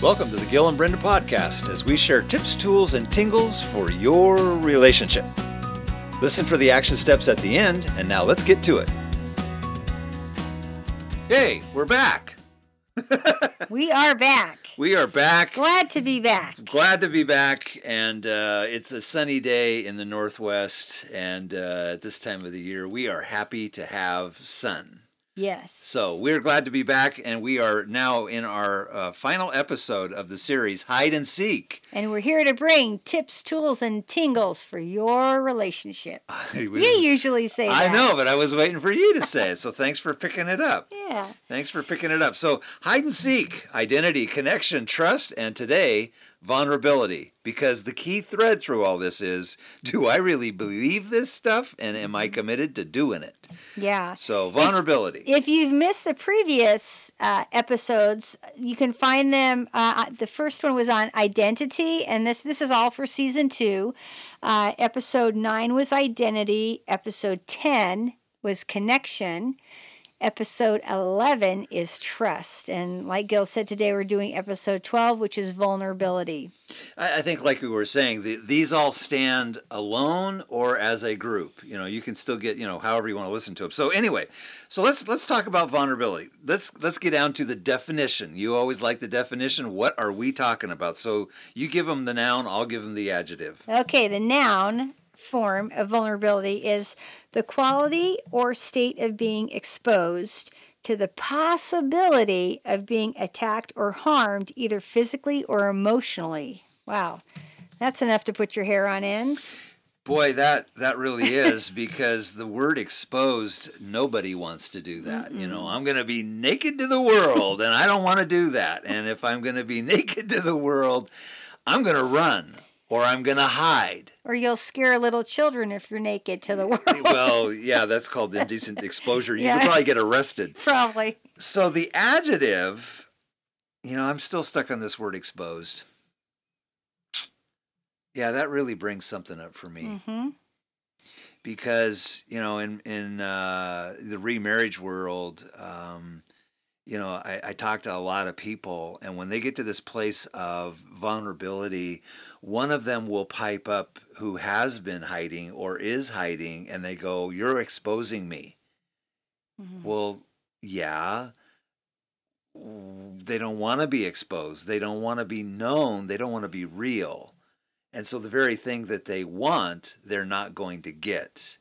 Welcome to the Gil and Brenda podcast as we share tips, tools, and tingles for your relationship. Listen for the action steps at the end, and now let's get to it. Hey, we're back. We are back. We are back. Glad to be back. Glad to be back, and uh, it's a sunny day in the Northwest, and uh, at this time of the year, we are happy to have sun. Yes. So we're glad to be back, and we are now in our uh, final episode of the series Hide and Seek. And we're here to bring tips, tools, and tingles for your relationship. We- You usually say that. I know, but I was waiting for you to say it, so thanks for picking it up. Yeah. Thanks for picking it up. So, hide and seek, identity, connection, trust, and today, vulnerability. Because the key thread through all this is do I really believe this stuff and am I committed to doing it? Yeah. So, vulnerability. If you've missed the previous uh, episodes, you can find them. Uh, the first one was on identity, and this this is all for season two. Uh, episode nine was identity. Episode ten was connection. Episode 11 is trust. And like Gil said today, we're doing episode 12, which is vulnerability. I, I think, like we were saying, the, these all stand alone or as a group. You know, you can still get, you know, however you want to listen to them. So anyway, so let's let's talk about vulnerability. Let's let's get down to the definition. You always like the definition. What are we talking about? So you give them the noun, I'll give them the adjective. Okay, the noun form of vulnerability is the quality or state of being exposed to the possibility of being attacked or harmed either physically or emotionally. Wow. That's enough to put your hair on end. Boy, that that really is because the word exposed, nobody wants to do that. You know, I'm going to be naked to the world and I don't want to do that. And if I'm going to be naked to the world, I'm going to run or I'm going to hide. Or you'll scare little children if you're naked to the world. Well, yeah, that's called indecent exposure. You Yeah. could probably get arrested. Probably. So the adjective, you know, I'm still stuck on this word exposed. Yeah, that really brings something up for me. hmm because you know in in uh, the remarriage world um, you know I, I talk to a lot of people and when they get to this place of vulnerability one of them will pipe up who has been hiding or is hiding and they go you're exposing me. Mhm. well yeah. They don't want to be exposed. They don't want to be known. They don't want to be real. And so the very thing that they want, they're not going to get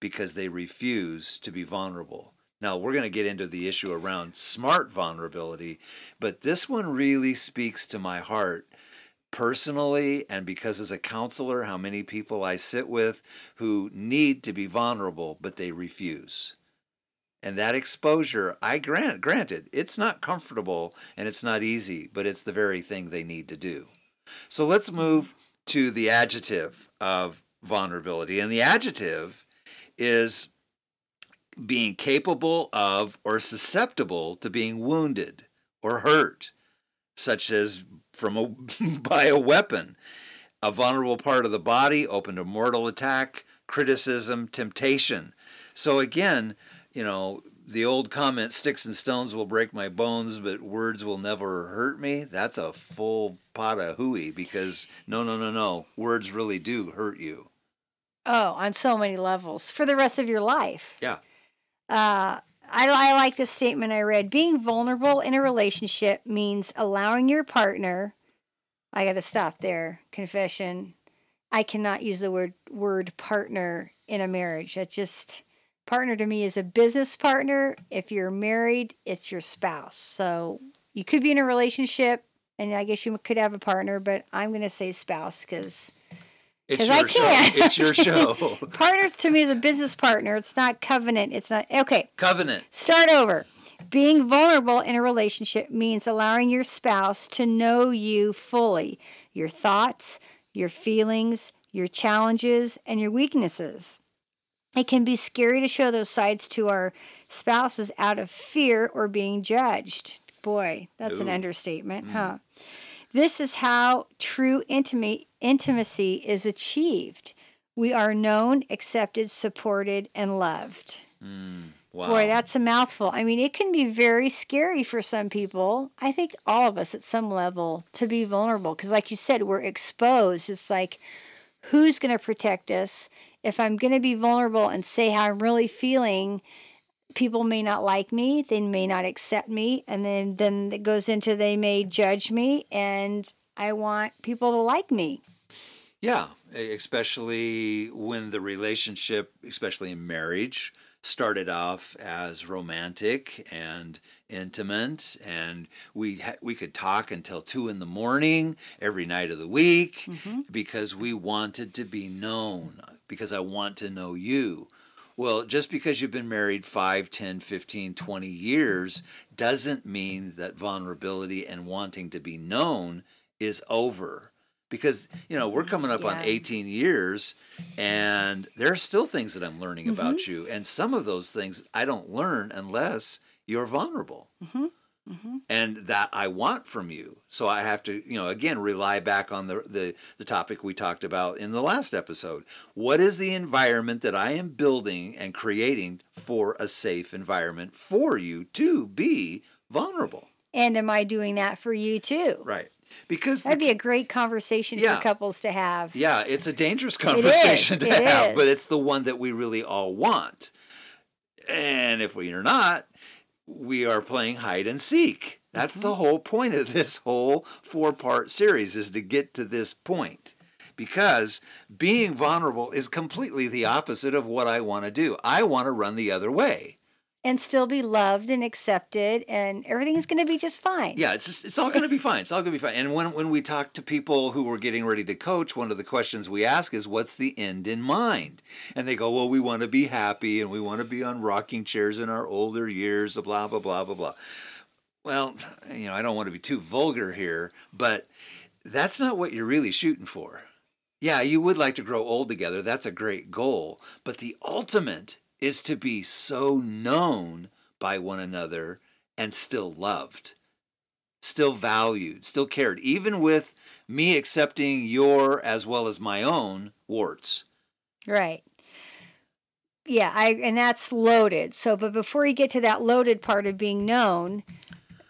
because they refuse to be vulnerable. Now, we're going to get into the issue around smart vulnerability, but this one really speaks to my heart personally and because as a counselor, how many people I sit with who need to be vulnerable, but they refuse. And that exposure, I grant, granted, it's not comfortable and it's not easy, but it's the very thing they need to do. So let's move to the adjective of vulnerability. And the adjective is being capable of or susceptible to being wounded or hurt, such as from a, by a weapon, a vulnerable part of the body open to mortal attack, criticism, temptation. So again, you know, the old comment, sticks and stones will break my bones, but words will never hurt me. That's a full pot of hooey because no, no, no, no. Words really do hurt you. Oh, on so many levels for the rest of your life. Yeah. Uh, I, I like this statement I read. Being vulnerable in a relationship means allowing your partner. I got to stop there. Confession. I cannot use the word word partner in a marriage. That just partner to me is a business partner. If you're married, it's your spouse. So you could be in a relationship, and I guess you could have a partner, but I'm going to say spouse because It's 'Cause I your show. can't. It's your show. Partners to me is a business partner. It's not covenant. It's not okay. Covenant. Start over. Being vulnerable in a relationship means allowing your spouse to know you fully your thoughts, your feelings, your challenges, and your weaknesses. It can be scary to show those sides to our spouses out of fear or being judged. Boy, that's an Ooh. understatement, mm. huh? This is how true intimate, intimacy is achieved. We are known, accepted, supported, and loved. Mm. Wow. Boy, that's a mouthful. I mean, it can be very scary for some people. I think all of us at some level to be vulnerable because, like you said, we're exposed. It's like, who's going to protect us? If I'm going to be vulnerable and say how I'm really feeling, people may not like me. They may not accept me. And then, then it goes into they may judge me. And I want people to like me. Yeah, especially when the relationship, especially in marriage, started off as romantic and intimate, and we ha- we could talk until two in the morning every night of the week mm-hmm. because we wanted to be known. Because I want to know you. Well, just because you've been married 5, 10, 15, 20 years doesn't mean that vulnerability and wanting to be known is over. Because, you know, we're coming up on 18 years and there are still things that I'm learning mm-hmm. about you. And some of those things I don't learn unless you're vulnerable. Mm-hmm. Mm-hmm. And that I want from you. So I have to, you know, again, rely back on the, the, the topic we talked about in the last episode. What is the environment that I am building and creating for a safe environment for you to be vulnerable? And am I doing that for you too? Right. Because That'd be a great conversation Yeah. for couples to have. Yeah, it's a dangerous conversation to it have, but it's the one that we really all want. And if we are not, we are playing hide and seek. That's Mm-hmm. the whole point of this whole four-part series is to get to this point. Because being vulnerable is completely the opposite of what I want to do. I want to run the other way. And still be loved and accepted and everything's going to be just fine. Yeah, it's just, it's all going to be fine. It's all going to be fine. And when when we talk to people who are getting ready to coach, one of the questions we ask is, "What's the end in mind?" And they go, "Well, we want to be happy and we want to be on rocking chairs in our older years." Blah blah blah blah blah. Well, you know, I don't want to be too vulgar here, but that's not what you're really shooting for. Yeah, you would like to grow old together. That's a great goal. But the ultimate is to be so known by one another and still loved, still valued, still cared, even with me accepting your as well as my own warts. Right. Yeah, I and that's loaded. So, but before you get to that loaded part of being known,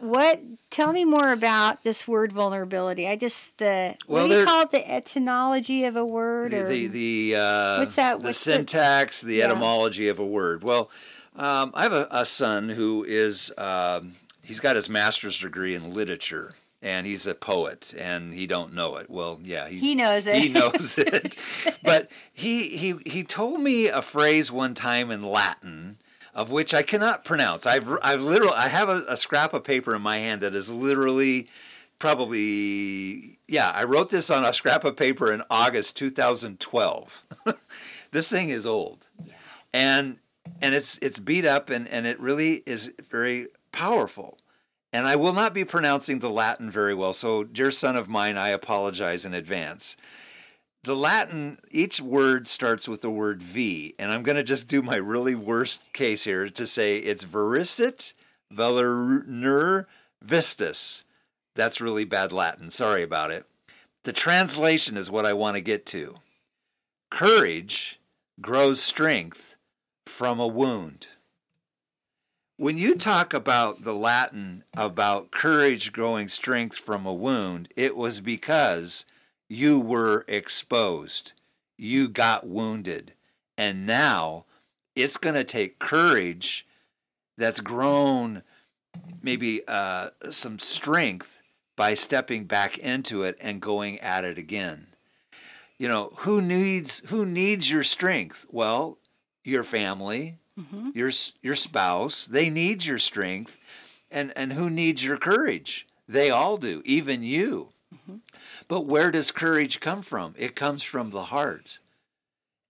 what tell me more about this word vulnerability. I just the Well, what do you call it? The etymology of a word The or the, the uh, What's that- the what's the- syntax, the, Yeah. etymology of a word. Well, um, I have a, a son who is um, he's got his master's degree in literature. And he's a poet, and he don't know it. Well, yeah, He knows it. He knows it. but he he he told me a phrase one time in Latin, of which I cannot pronounce. I've I've literally I have a, a scrap of paper in my hand that is literally probably yeah. I wrote this on a scrap of paper in August 2012. this thing is old, and and it's it's beat up and and it really is very powerful. And I will not be pronouncing the Latin very well. So, dear son of mine, I apologize in advance. The Latin, each word starts with the word V, and I'm going to just do my really worst case here to say it's vericit velerner vistus. That's really bad Latin. Sorry about it. The translation is what I want to get to. Courage grows strength from a wound. When you talk about the Latin about courage growing strength from a wound, it was because you were exposed. You got wounded. And now it's going to take courage that's grown maybe uh, some strength by stepping back into it and going at it again. You know, who needs who needs your strength? Well, your family, your your spouse, they need your strength. And and who needs your courage? They all do, even you. But where does courage come from? It comes from the heart.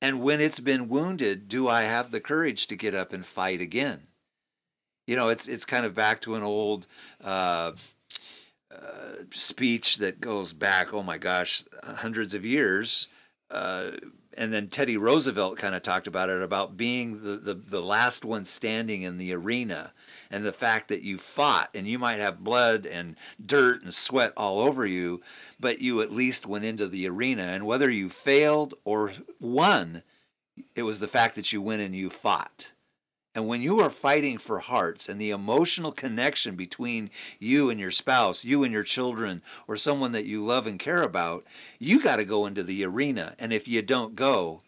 And when it's been wounded, do I have the courage to get up and fight again? You know, it's it's kind of back to an old uh, uh, speech that goes back, oh my gosh, hundreds of years. Uh, and then Teddy Roosevelt kind of talked about it about being the, the, the last one standing in the arena and the fact that you fought and you might have blood and dirt and sweat all over you, but you at least went into the arena. And whether you failed or won, it was the fact that you went and you fought. And when you are fighting for hearts and the emotional connection between you and your spouse, you and your children, or someone that you love and care about, you got to go into the arena. And if you don't go,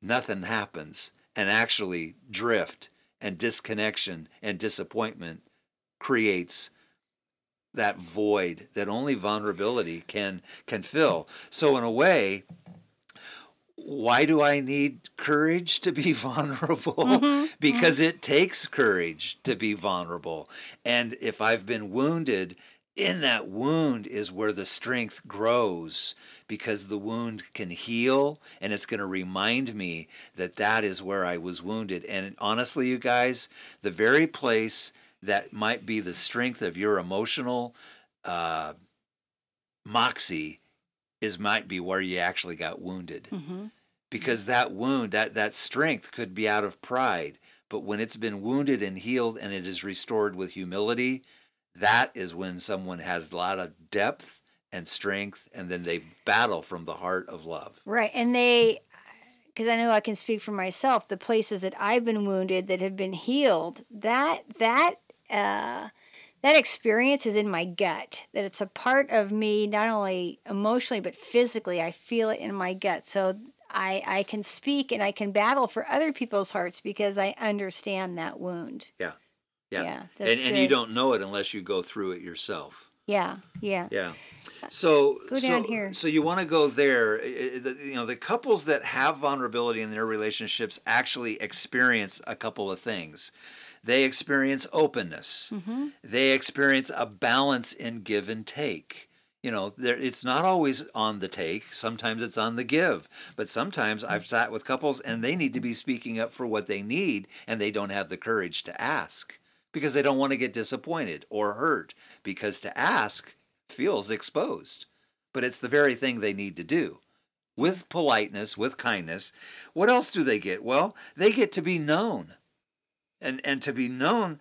nothing happens. And actually, drift and disconnection and disappointment creates that void that only vulnerability can can fill. So in a way, why do I need courage to be vulnerable? Mm-hmm. because mm-hmm. it takes courage to be vulnerable. And if I've been wounded, in that wound is where the strength grows because the wound can heal and it's going to remind me that that is where I was wounded. And honestly, you guys, the very place that might be the strength of your emotional uh, moxie is might be where you actually got wounded. Mm-hmm. Because that wound, that, that strength could be out of pride. But when it's been wounded and healed and it is restored with humility, that is when someone has a lot of depth and strength, and then they battle from the heart of love. Right. And they, because I know I can speak for myself, the places that I've been wounded that have been healed, that, that, uh, that experience is in my gut that it's a part of me not only emotionally but physically i feel it in my gut so i i can speak and i can battle for other people's hearts because i understand that wound yeah yeah, yeah and, and you don't know it unless you go through it yourself yeah yeah yeah so go down so, here so you want to go there you know the couples that have vulnerability in their relationships actually experience a couple of things they experience openness. Mm-hmm. They experience a balance in give and take. You know, it's not always on the take. Sometimes it's on the give. But sometimes I've sat with couples and they need to be speaking up for what they need and they don't have the courage to ask because they don't want to get disappointed or hurt because to ask feels exposed. But it's the very thing they need to do with politeness, with kindness. What else do they get? Well, they get to be known and and to be known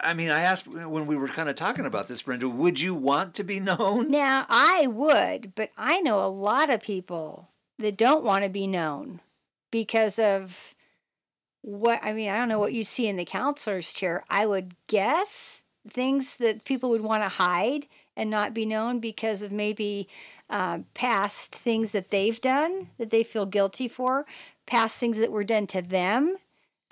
I mean, I asked when we were kind of talking about this, Brenda, would you want to be known? Now, I would, but I know a lot of people that don't want to be known because of what I mean, I don't know what you see in the counselor's chair. I would guess things that people would want to hide and not be known because of maybe uh, past things that they've done that they feel guilty for, past things that were done to them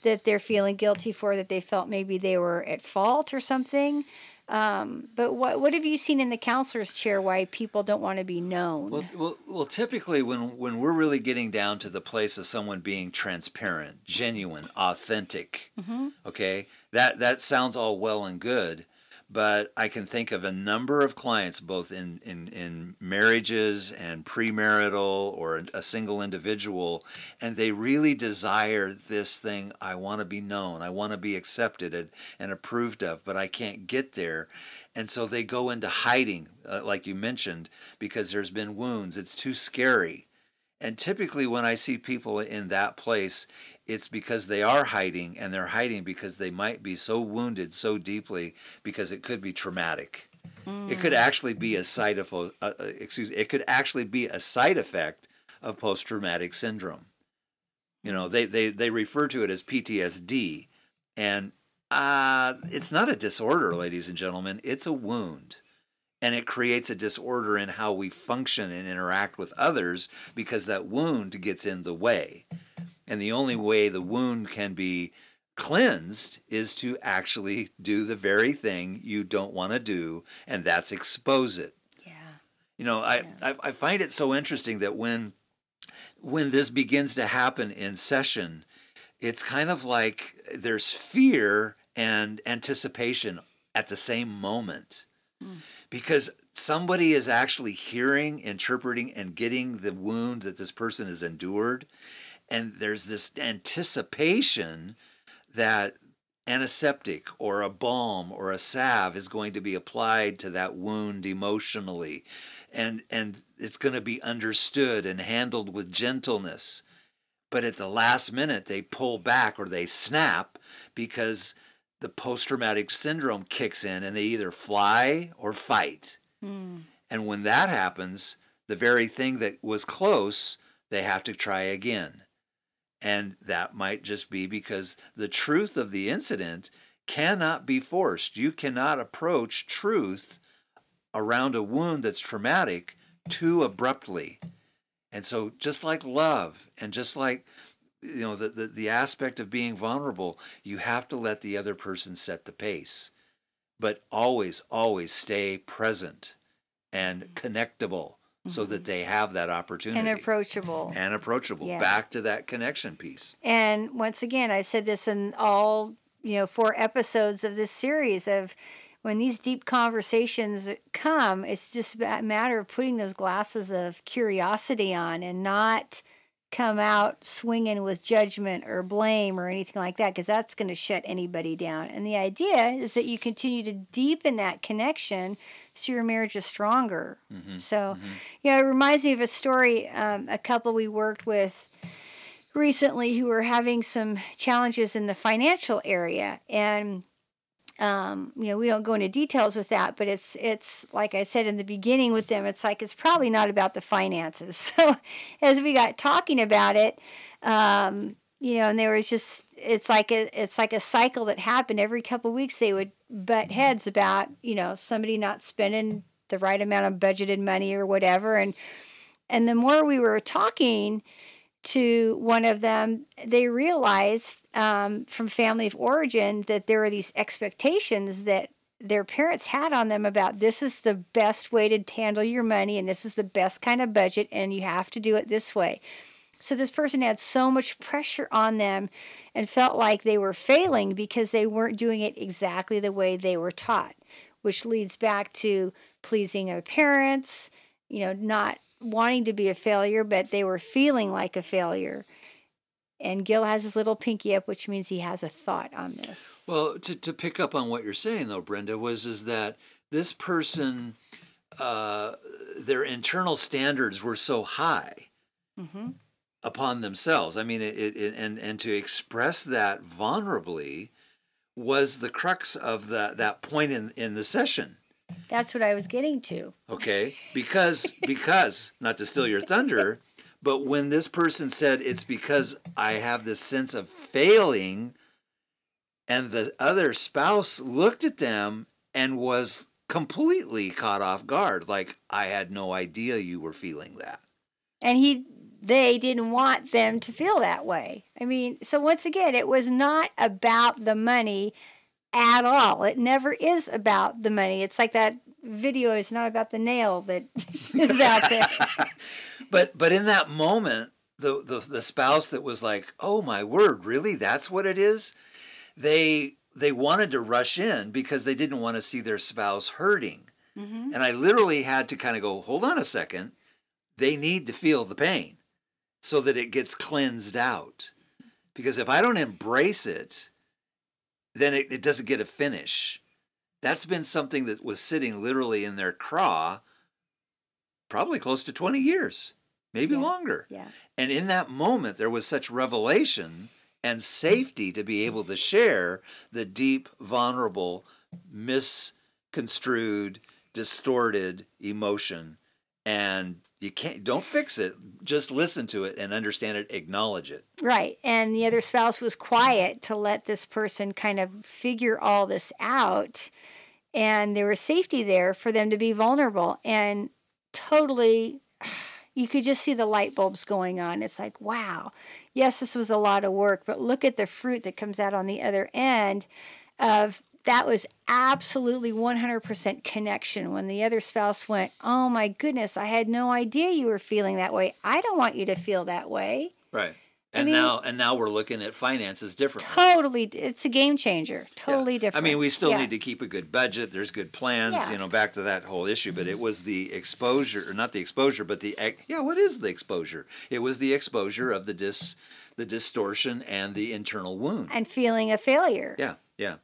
that they're feeling guilty for that they felt maybe they were at fault or something. Um, but what what have you seen in the counselor's chair why people don't want to be known? Well, well, well, typically when when we're really getting down to the place of someone being transparent, genuine, authentic, mm-hmm. okay, that that sounds all well and good but I can think of a number of clients, both in, in, in marriages and premarital or a single individual, and they really desire this thing. I want to be known, I want to be accepted and, and approved of, but I can't get there. And so they go into hiding, uh, like you mentioned, because there's been wounds. It's too scary. And typically, when I see people in that place, it's because they are hiding and they're hiding because they might be so wounded so deeply because it could be traumatic. Mm. It could mm. actually be a side of uh, uh, excuse it could actually be a side effect of post traumatic syndrome. You know, they, they they refer to it as PTSD and uh, it's not a disorder, ladies and gentlemen, it's a wound. And it creates a disorder in how we function and interact with others because that wound gets in the way. And the only way the wound can be cleansed is to actually do the very thing you don't want to do, and that's expose it. Yeah. You know, I, yeah. I, I find it so interesting that when when this begins to happen in session, it's kind of like there's fear and anticipation at the same moment. Mm. Because somebody is actually hearing, interpreting, and getting the wound that this person has endured and there's this anticipation that antiseptic or a balm or a salve is going to be applied to that wound emotionally. And and it's going to be understood and handled with gentleness. But at the last minute they pull back or they snap because the post traumatic syndrome kicks in and they either fly or fight. Mm. and when that happens the very thing that was close they have to try again And that might just be because the truth of the incident cannot be forced. You cannot approach truth around a wound that's traumatic too abruptly. And so, just like love and just like you know the, the, the aspect of being vulnerable, you have to let the other person set the pace. But always, always stay present and connectable so mm-hmm. that they have that opportunity and approachable. and approachable. Yeah. Back to that connection piece. And once again, I said this in all, you know, four episodes of this series of when these deep conversations come, it's just a matter of putting those glasses of curiosity on and not come out swinging with judgment or blame or anything like that because that's going to shut anybody down. And the idea is that you continue to deepen that connection so your marriage is stronger. So, you know, it reminds me of a story. Um, a couple we worked with recently who were having some challenges in the financial area and um, you know we don't go into details with that but it's it's like i said in the beginning with them it's like it's probably not about the finances. So as we got talking about it um, you know and there was just it's like a it's like a cycle that happened. Every couple of weeks they would butt heads about you know somebody not spending the right amount of budgeted money or whatever. And and the more we were talking to one of them, they realized um, from family of origin that there were these expectations that their parents had on them about this is the best way to handle your money and this is the best kind of budget and you have to do it this way. So this person had so much pressure on them and felt like they were failing because they weren't doing it exactly the way they were taught, which leads back to pleasing their parents, you know, not wanting to be a failure, but they were feeling like a failure. And Gil has his little pinky up, which means he has a thought on this. Well, to, to pick up on what you're saying though, Brenda, was is that this person, uh, their internal standards were so high hmm upon themselves. I mean, it, it, it- and and to express that vulnerably was the crux of the, that point in in the session. That's what I was getting to. Okay, because because not to steal your thunder, but when this person said it's because I have this sense of failing, and the other spouse looked at them and was completely caught off guard, like I had no idea you were feeling that. And he they didn't want them to feel that way. I mean, so once again, it was not about the money at all. It never is about the money. It's like that video is not about the nail that is out there. But but in that moment, the, the the spouse that was like, "Oh my word, really? That's what it is?" They they wanted to rush in because they didn't want to see their spouse hurting. hmm And I literally had to kind of go, "Hold on a second. They need to feel the pain so that it gets cleansed out. Because if I don't embrace it, then it, it doesn't get a finish. That's been something that was sitting literally in their craw probably close to 20 years, maybe Yeah. longer. Yeah. And in that moment, there was such revelation and safety to be able to share the deep, vulnerable, misconstrued, distorted emotion. And you can't, don't fix it. Just listen to it and understand it, acknowledge it. Right. And the other spouse was quiet to let this person kind of figure all this out. And there was safety there for them to be vulnerable. And totally, you could just see the light bulbs going on. It's like, wow, yes, this was a lot of work, but look at the fruit that comes out on the other end of that was absolutely 100% connection when the other spouse went, Oh my goodness, I had no idea you were feeling that way. I don't want you to feel that way. Right. I And mean- now, and now we're looking at finances differently. Totally, it's a game changer. Yeah. Totally different. I mean, we still Yeah. need to keep a good budget. There's good plans, Yeah. you know, back to that whole issue. But it mm-hmm. was the exposure, or not the exposure, but the yeah, what is the exposure? It was the exposure of the dis, the distortion and the internal wound. and feeling a failure. Yeah, yeah.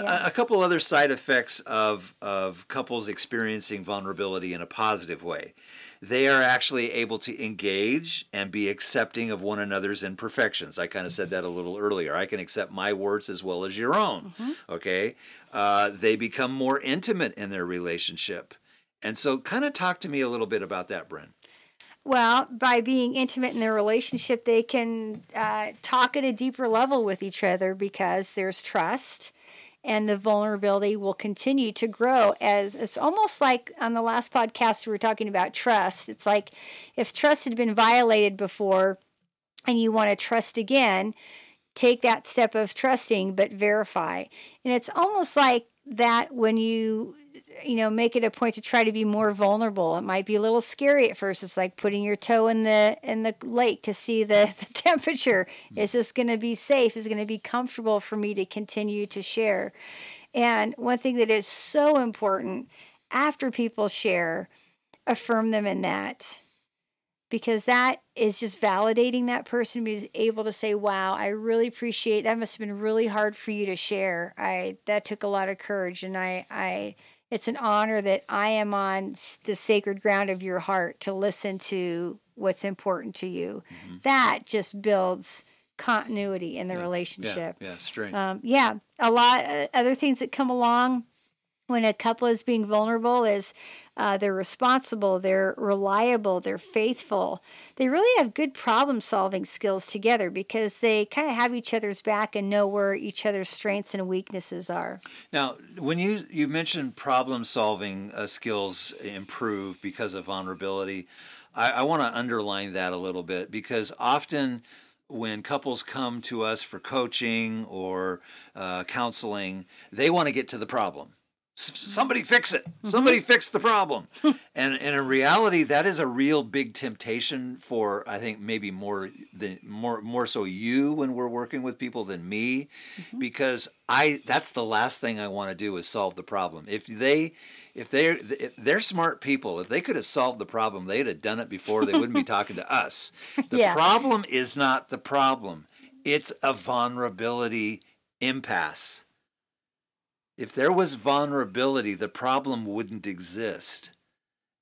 A- Yeah. a couple other side effects of of couples experiencing vulnerability in a positive way. They are actually able to engage and be accepting of one another's imperfections. I kind of said that a little earlier. I can accept my warts as well as your own. Okay. Uh, they become more intimate in their relationship. And so, kind of talk to me a little bit about that, Bryn. Well, by being intimate in their relationship, they can uh, talk at a deeper level with each other because there's trust and the vulnerability will continue to grow as it's almost like on the last podcast we were talking about trust. It's like if trust had been violated before and you want to trust again, take that step of trusting but verify. And it's almost like that when you you know make it a point to try to be more vulnerable. It might be a little scary at first. It's like putting your toe in the in the lake to see the, the temperature. Mm. Is this going to be safe? Is it going to be comfortable for me to continue to share? And one thing that is so important after people share affirm them in that. Because that is just validating that person being able to say wow i really appreciate that must have been really hard for you to share. I that took a lot of courage and i i it's an honor that i am on the sacred ground of your heart to listen to what's important to you. Mm-hmm. that just builds continuity in the yeah, relationship. Yeah, yeah. Strength. Um, yeah a lot uh, other things that come along when a couple is being vulnerable is uh, they're responsible, they're reliable, they're faithful. They really have good problem solving skills together because they kind of have each other's back and know where each other's strengths and weaknesses are. Now, when you, you mentioned problem solving uh, skills improve because of vulnerability, I, I want to underline that a little bit because often when couples come to us for coaching or uh, counseling, they want to get to the problem somebody fix it. Mm-hmm. somebody fix the problem. And, and in reality that is a real big temptation for i think maybe more than more more so you when we're working with people than me. Mm-hmm. because i that's the last thing i want to do is solve the problem. If they if they're if they're smart people if they could have solved the problem they'd have done it before. They wouldn't be talking to us. The yeah. problem is not the problem. It's a vulnerability impasse if there was vulnerability, the problem wouldn't exist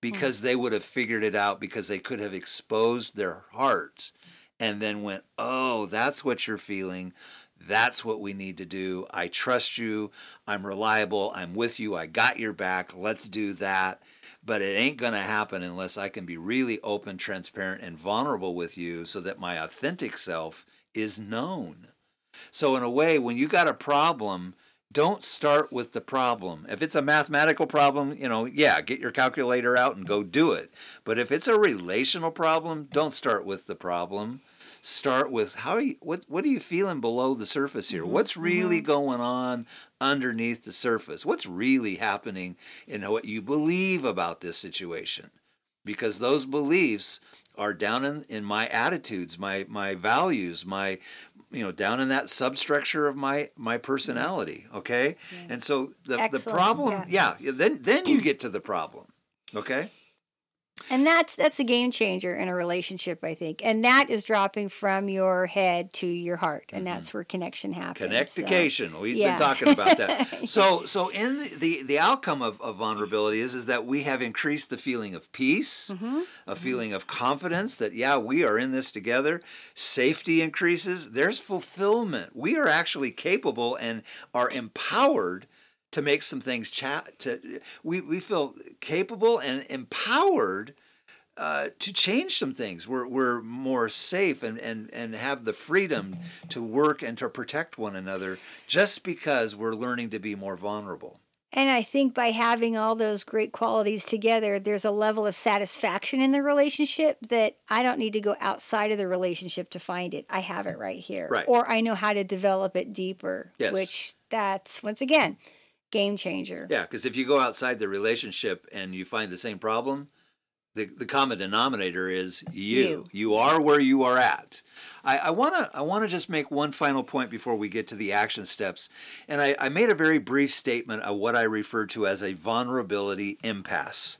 because mm. they would have figured it out because they could have exposed their heart and then went, Oh, that's what you're feeling. That's what we need to do. I trust you. I'm reliable. I'm with you. I got your back. Let's do that. But it ain't going to happen unless I can be really open, transparent, and vulnerable with you so that my authentic self is known. So, in a way, when you got a problem, don't start with the problem. If it's a mathematical problem, you know, yeah, get your calculator out and go do it. But if it's a relational problem, don't start with the problem. Start with how are you, what what are you feeling below the surface here? Mm-hmm. What's really mm-hmm. going on underneath the surface? What's really happening in what you believe about this situation? Because those beliefs are down in, in my attitudes, my my values, my you know down in that substructure of my my personality okay yeah. and so the Excellent. the problem yeah. yeah then then you get to the problem okay and that's that's a game changer in a relationship i think and that is dropping from your head to your heart and mm-hmm. that's where connection happens connectication so, we've yeah. been talking about that so so in the, the, the outcome of, of vulnerability is is that we have increased the feeling of peace mm-hmm. a mm-hmm. feeling of confidence that yeah we are in this together safety increases there's fulfillment we are actually capable and are empowered to make some things chat to we, we feel capable and empowered uh, to change some things. We're, we're more safe and, and, and have the freedom to work and to protect one another just because we're learning to be more vulnerable. And I think by having all those great qualities together, there's a level of satisfaction in the relationship that I don't need to go outside of the relationship to find it. I have it right here. Right. Or I know how to develop it deeper, yes. which that's, once again, game changer. Yeah, because if you go outside the relationship and you find the same problem, the, the common denominator is you. you. You are where you are at. I want to I want to just make one final point before we get to the action steps. And I, I made a very brief statement of what I refer to as a vulnerability impasse.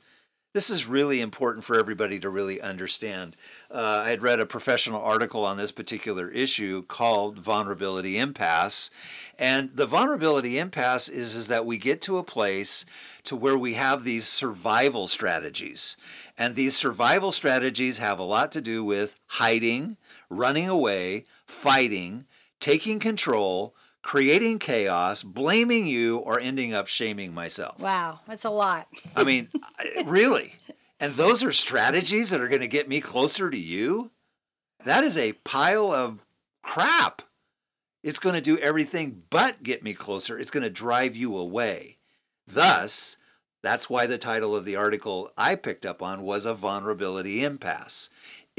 This is really important for everybody to really understand. Uh, I had read a professional article on this particular issue called Vulnerability Impasse. And the vulnerability impasse is, is that we get to a place to where we have these survival strategies. And these survival strategies have a lot to do with hiding, running away, fighting, taking control, creating chaos, blaming you, or ending up shaming myself. Wow, that's a lot. I mean, really. And those are strategies that are going to get me closer to you? That is a pile of crap. It's going to do everything but get me closer. It's going to drive you away. Thus, that's why the title of the article I picked up on was a vulnerability impasse.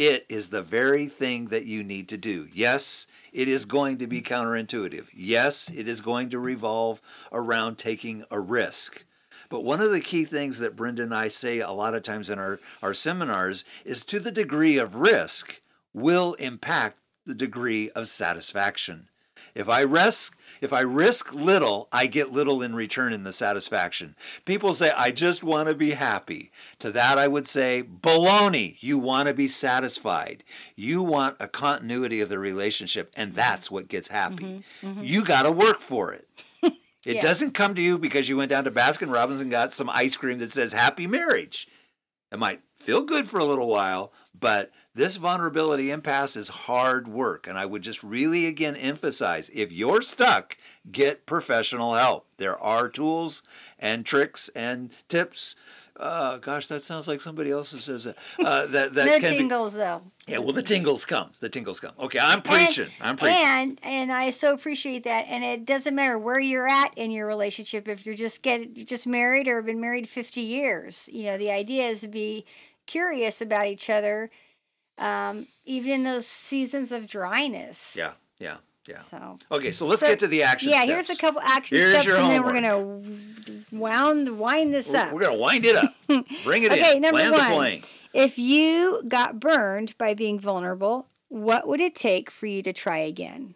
It is the very thing that you need to do. Yes, it is going to be mm-hmm. counterintuitive. Yes, it is going to revolve around taking a risk. But one of the key things that Brenda and I say a lot of times in our, our seminars is to the degree of risk will impact the degree of satisfaction. If I risk if I risk little, I get little in return in the satisfaction. People say, I just want to be happy. To that, I would say, baloney. You want to be satisfied. You want a continuity of the relationship, and that's what gets happy. Mm-hmm, mm-hmm. You got to work for it. It yeah. doesn't come to you because you went down to Baskin Robbins and got some ice cream that says happy marriage. It might feel good for a little while, but this vulnerability impasse is hard work. And I would just really again emphasize if you're stuck, get professional help. There are tools and tricks and tips. Uh, gosh, that sounds like somebody else says that. Uh, that that the can tingles, be, though. Yeah, well, the tingles come. The tingles come. Okay, I'm preaching. And, I'm preaching. And and I so appreciate that. And it doesn't matter where you're at in your relationship. If you're just get just married or been married 50 years, you know, the idea is to be curious about each other um, even in those seasons of dryness. Yeah, yeah, yeah. So okay, so let's so, get to the action. Yeah, steps. here's a couple action here's steps, and then we're gonna wound wind this we're, up. We're gonna wind it up. Bring it okay, in. number Land one. If you got burned by being vulnerable, what would it take for you to try again?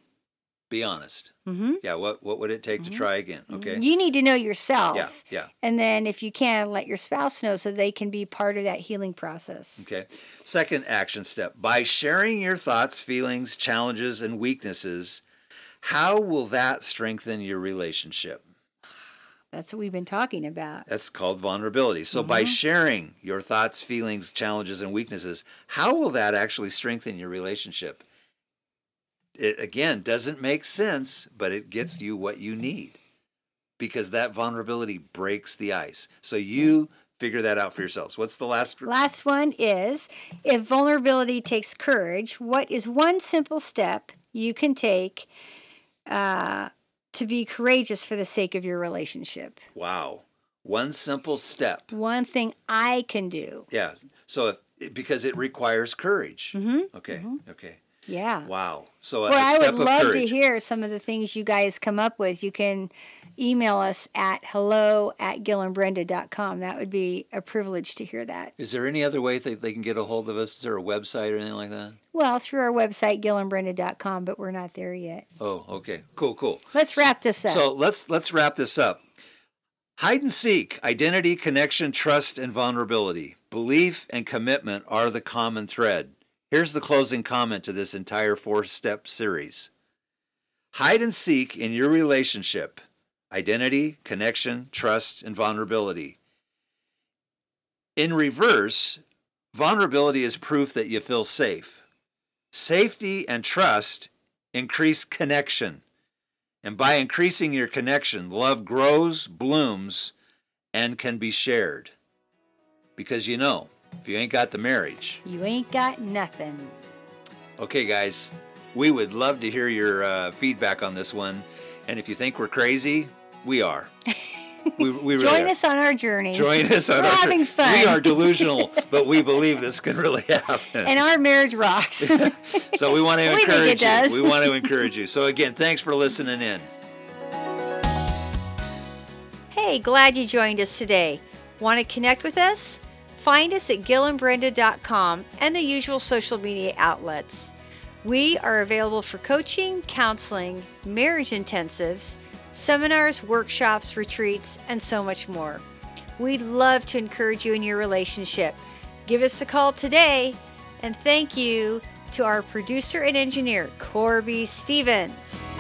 Be honest. Mm-hmm. Yeah. What What would it take mm-hmm. to try again? Mm-hmm. Okay. You need to know yourself. Yeah. Yeah. And then, if you can, let your spouse know so they can be part of that healing process. Okay. Second action step: by sharing your thoughts, feelings, challenges, and weaknesses, how will that strengthen your relationship? That's what we've been talking about. That's called vulnerability. So, by mm-hmm. sharing your thoughts, feelings, challenges, and weaknesses, how will that actually strengthen your relationship? It again doesn't make sense, but it gets you what you need because that vulnerability breaks the ice. So you figure that out for yourselves. What's the last Last one is if vulnerability takes courage, what is one simple step you can take uh, to be courageous for the sake of your relationship? Wow. One simple step. One thing I can do. Yeah. So if, because it requires courage. Mm-hmm. Okay. Mm-hmm. Okay. Yeah. Wow. So well, I would love to hear some of the things you guys come up with. You can email us at hello at gillandbrenda.com. That would be a privilege to hear that. Is there any other way that they can get a hold of us? Is there a website or anything like that? Well, through our website, gillandbrenda.com, but we're not there yet. Oh, okay. Cool, cool. Let's wrap this up. So let's let's wrap this up. Hide and seek, identity, connection, trust, and vulnerability. Belief and commitment are the common thread. Here's the closing comment to this entire four step series Hide and seek in your relationship identity, connection, trust, and vulnerability. In reverse, vulnerability is proof that you feel safe. Safety and trust increase connection. And by increasing your connection, love grows, blooms, and can be shared. Because you know, if you ain't got the marriage, you ain't got nothing. Okay, guys, we would love to hear your uh, feedback on this one. And if you think we're crazy, we are. We, we Join really us on our journey. Join us on we're our having fun. We are delusional, but we believe this can really happen. And our marriage rocks. so we want to we encourage you. We want to encourage you. So again, thanks for listening in. Hey, glad you joined us today. Want to connect with us? Find us at gillandbrenda.com and the usual social media outlets. We are available for coaching, counseling, marriage intensives, seminars, workshops, retreats, and so much more. We'd love to encourage you in your relationship. Give us a call today, and thank you to our producer and engineer, Corby Stevens.